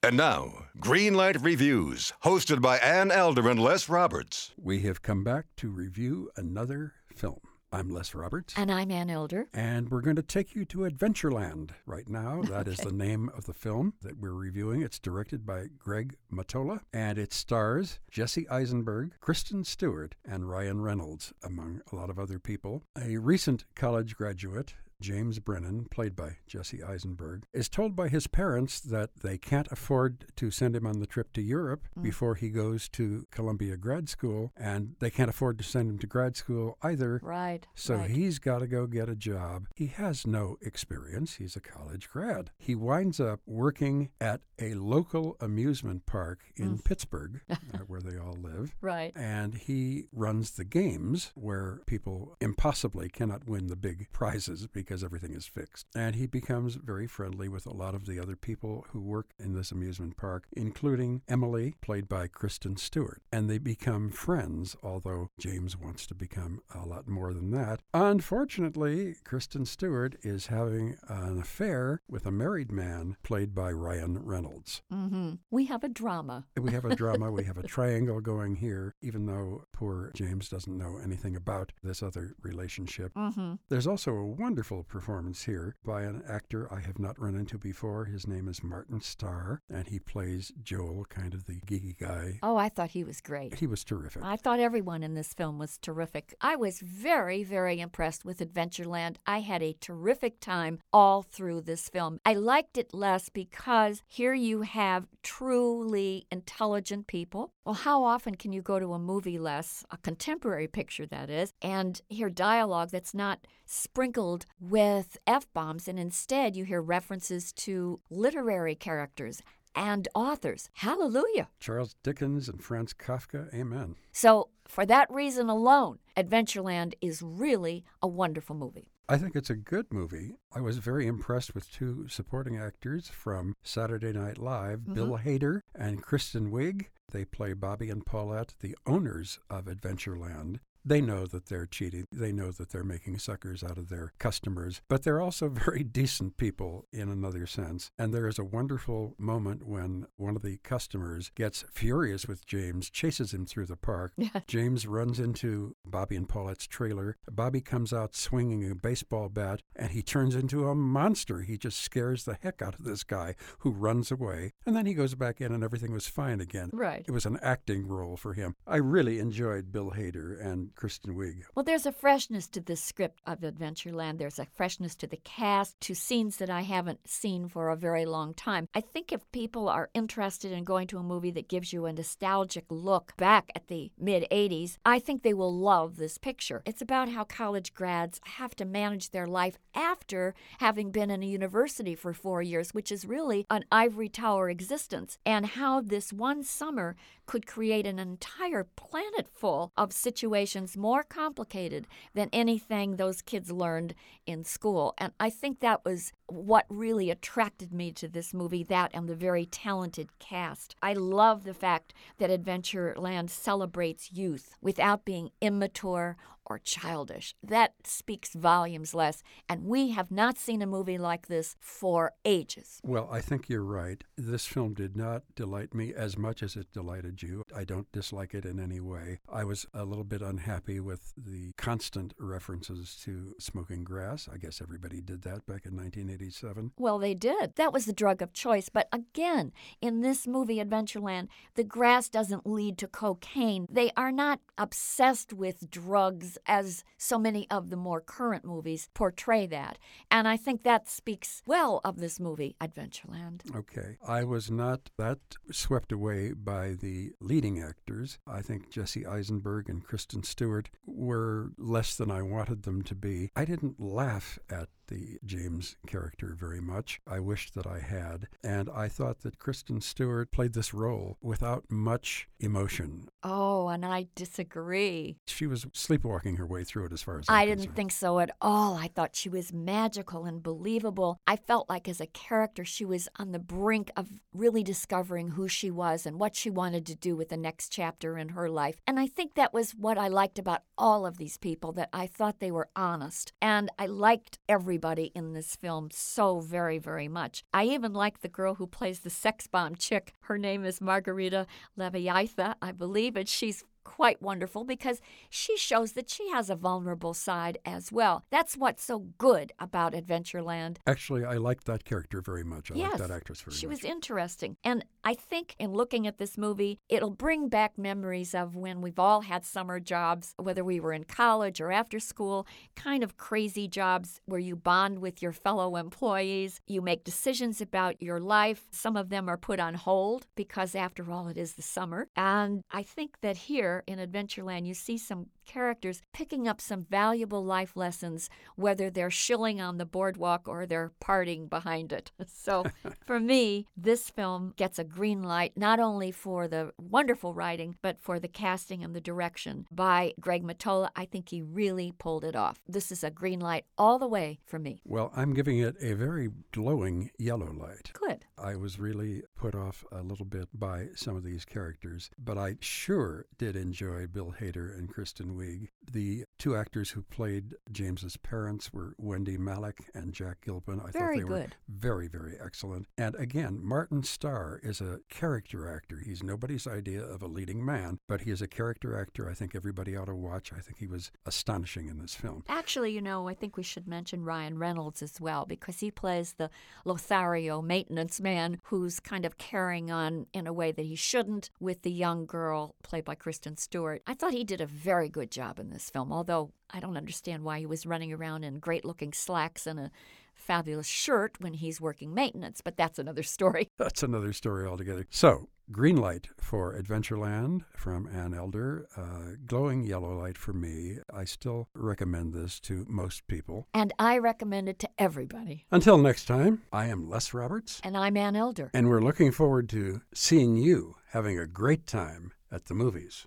And now, Greenlight Reviews, hosted by Ann Elder and Les Roberts. We have come back to review another film. I'm Les Roberts. And I'm Ann Elder. And we're going to take you to Adventureland right now. That is Okay. the name of the film that we're reviewing. It's directed by Greg Mottola and it stars Jesse Eisenberg, Kristen Stewart, and Ryan Reynolds, among a lot of other people. A recent college graduate, James Brennan, played by Jesse Eisenberg, is told by his parents that they can't afford to send him on the trip to Europe before he goes to Columbia grad school, and they can't afford to send him to grad school either. Right. So right. he's got to go get a job. He has no experience. He's a college grad. He winds up working at a local amusement park in Pittsburgh, uh, where they all live. Right. And he runs the games where people impossibly cannot win the big prizes because everything is fixed. And he becomes very friendly with a lot of the other people who work in this amusement park, including Emily, played by Kristen Stewart. And they become friends, although James wants to become a lot more than that. Unfortunately, Kristen Stewart is having an affair with a married man played by Ryan Reynolds. hmm We have a drama. We have a drama, we have a triangle going here, even though poor James doesn't know anything about this other relationship. hmm There's also a wonderful performance here by an actor I have not run into before. His name is Martin Starr, and he plays Joel, kind of the geeky guy. Oh, I thought he was great. He was terrific. I thought everyone in this film was terrific. I was very, very impressed with Adventureland. I had a terrific time all through this film. I liked it Les because here you have truly intelligent people. Well, how often can you go to a movie Les, a contemporary picture that is, and hear dialogue that's not sprinkled with F bombs, and instead you hear references to literary characters and authors? Hallelujah. Charles Dickens and Franz Kafka, amen. So, for that reason alone, Adventureland is really a wonderful movie. I think it's a good movie. I was very impressed with two supporting actors from Saturday Night Live, mm-hmm. Bill Hader and Kristen Wiig. They play Bobby and Paulette, the owners of Adventureland. They know that they're cheating. They know that they're making suckers out of their customers, but they're also very decent people in another sense. And there is a wonderful moment when one of the customers gets furious with James, chases him through the park. James runs into Bobby and Paulette's trailer. Bobby comes out swinging a baseball bat, and he turns into a monster. He just scares the heck out of this guy who runs away. And then he goes back in, and everything was fine again. Right. It was an acting role for him. I really enjoyed Bill Hader and Kristen Wiig. Well, there's a freshness to this script of Adventureland. There's a freshness to the cast, to scenes that I haven't seen for a very long time. I think if people are interested in going to a movie that gives you a nostalgic look back at the mid 80s, I think they will love this picture. It's about how college grads have to manage their life after having been in a university for four years, which is really an ivory tower existence, and how this one summer could create an entire planet full of situations more complicated than anything those kids learned in school. And I think that was what really attracted me to this movie, that and the very talented cast. I love the fact that Adventureland celebrates youth without being immature or childish. That speaks volumes Les. And we have not seen a movie like this for ages. Well, I think you're right. This film did not delight me as much as it delighted you. I don't dislike it in any way. I was a little bit unhappy with the constant references to smoking grass. I guess everybody did that back in 1987. Well, they did. That was the drug of choice. But again, in this movie, Adventureland, the grass doesn't lead to cocaine. They are not obsessed with drugs as so many of the more current movies portray that. And I think that speaks well of this movie, Adventureland. Okay. I was not that swept away by the leading actors. I think Jesse Eisenberg and Kristen Stewart were less than I wanted them to be. I didn't laugh at the James character very much. I wished that I had. And I thought that Kristen Stewart played this role without much emotion. Oh, and I disagree. She was sleepwalking her way through it as far as I I'm didn't concerned. think so at all. I thought she was magical and believable. I felt like as a character, she was on the brink of really discovering who she was and what she wanted to do with the next chapter in her life. And I think that was what I liked about all of these people, that I thought they were honest. And I liked everybody everybody in this film so very, very much. I even like the girl who plays the sex bomb chick. Her name is Margarita Leviatha, I believe, and she's quite wonderful because she shows that she has a vulnerable side as well. That's what's so good about Adventureland. Actually, I liked that character very much. I yes, liked that actress very she much. She was interesting. And I think in looking at this movie, it'll bring back memories of when we've all had summer jobs, whether we were in college or after school, kind of crazy jobs where you bond with your fellow employees, you make decisions about your life. Some of them are put on hold because, after all, it is the summer. And I think that here in Adventureland, you see some characters picking up some valuable life lessons, whether they're shilling on the boardwalk or they're partying behind it. So for me, this film gets a green light not only for the wonderful writing, but for the casting and the direction by Greg Mottola. I think he really pulled it off. This is a green light all the way for me. Well, I'm giving it a very glowing yellow light. Good. I was really put off a little bit by some of these characters, but I sure did enjoy Bill Hader and Kristen Wiig. The two actors who played James's parents were Wendy Malick and Jack Gilpin. I Very thought they were very, very excellent. And again, Martin Starr is a character actor. He's nobody's idea of a leading man, but he is a character actor I think everybody ought to watch. I think he was astonishing in this film. Actually, you know, I think we should mention Ryan Reynolds as well because he plays the Lothario maintenance man who's kind of carrying on in a way that he shouldn't with the young girl played by Kristen Stewart. I thought he did a very good job in this film, although I don't understand why he was running around in great looking slacks and a fabulous shirt when he's working maintenance, but that's another story. That's another story altogether. So, green light for Adventureland from Ann Elder, uh, glowing yellow light for me. I still recommend this to most people. And I recommend it to everybody. Until next time, I am Les Roberts, And I'm Ann Elder. and we're looking forward to seeing you having a great time at the movies.